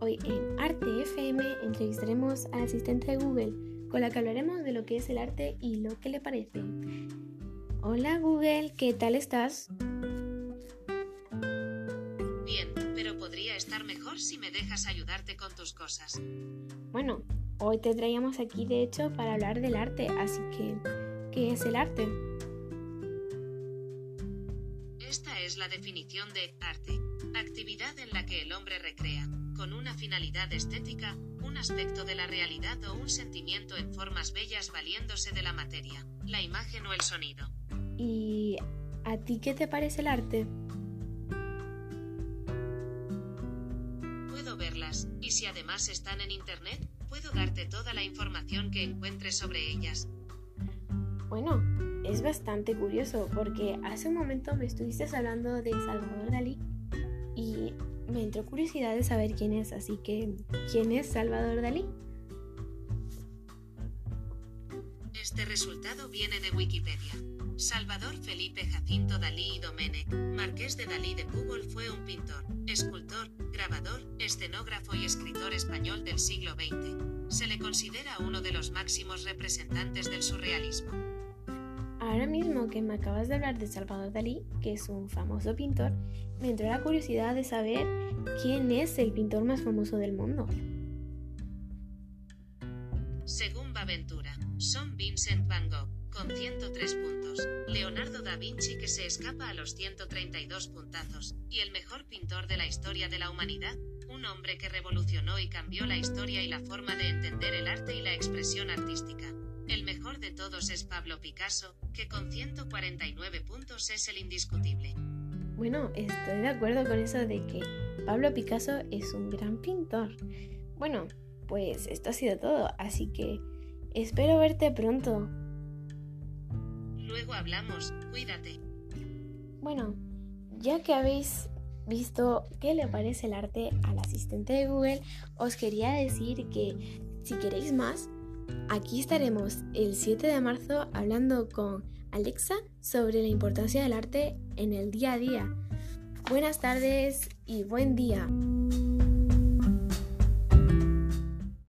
Hoy en Arte FM entrevistaremos al asistente de Google, con la que hablaremos de lo que es el arte y lo que le parece. Hola Google, ¿qué tal estás? Bien, pero podría estar mejor si me dejas ayudarte con tus cosas. Bueno, hoy te traíamos aquí de hecho para hablar del arte, así que, ¿qué es el arte? Esta es la definición de arte, actividad en la que el hombre recrea, con una finalidad estética, un aspecto de la realidad o un sentimiento en formas bellas valiéndose de la materia, la imagen o el sonido. ¿Y a ti qué te parece el arte? Puedo verlas, y si además están en Internet, puedo darte toda la información que encuentre sobre ellas. Bueno, es bastante curioso porque hace un momento me estuviste hablando de Salvador Dalí y me entró curiosidad de saber quién es, así que ¿quién es Salvador Dalí? Este resultado viene de Wikipedia. Salvador Felipe Jacinto Dalí y Domenech, marqués de Dalí de Púbol fue un pintor, escultor, grabador, escenógrafo y escritor español del siglo XX. Se le considera uno de los máximos representantes del surrealismo. Ahora mismo que me acabas de hablar de Salvador Dalí, que es un famoso pintor, me entró la curiosidad de saber quién es el pintor más famoso del mundo. Según Baventura, son Vincent Van Gogh, con 103 puntos, Leonardo da Vinci que se escapa a los 132 puntazos, y el mejor pintor de la historia de la humanidad, un hombre que revolucionó y cambió la historia y la forma de entender el arte y la expresión artística. El mejor de todos es Pablo Picasso, que con 149 puntos es el indiscutible. Bueno, estoy de acuerdo con eso de que Pablo Picasso es un gran pintor. Bueno, pues esto ha sido todo, así que espero verte pronto. Luego hablamos, cuídate. Bueno, ya que habéis visto qué le parece el arte al asistente de Google, os quería decir que si queréis más, aquí estaremos el 7 de marzo hablando con Alexa sobre la importancia del arte en el día a día. Buenas tardes y buen día.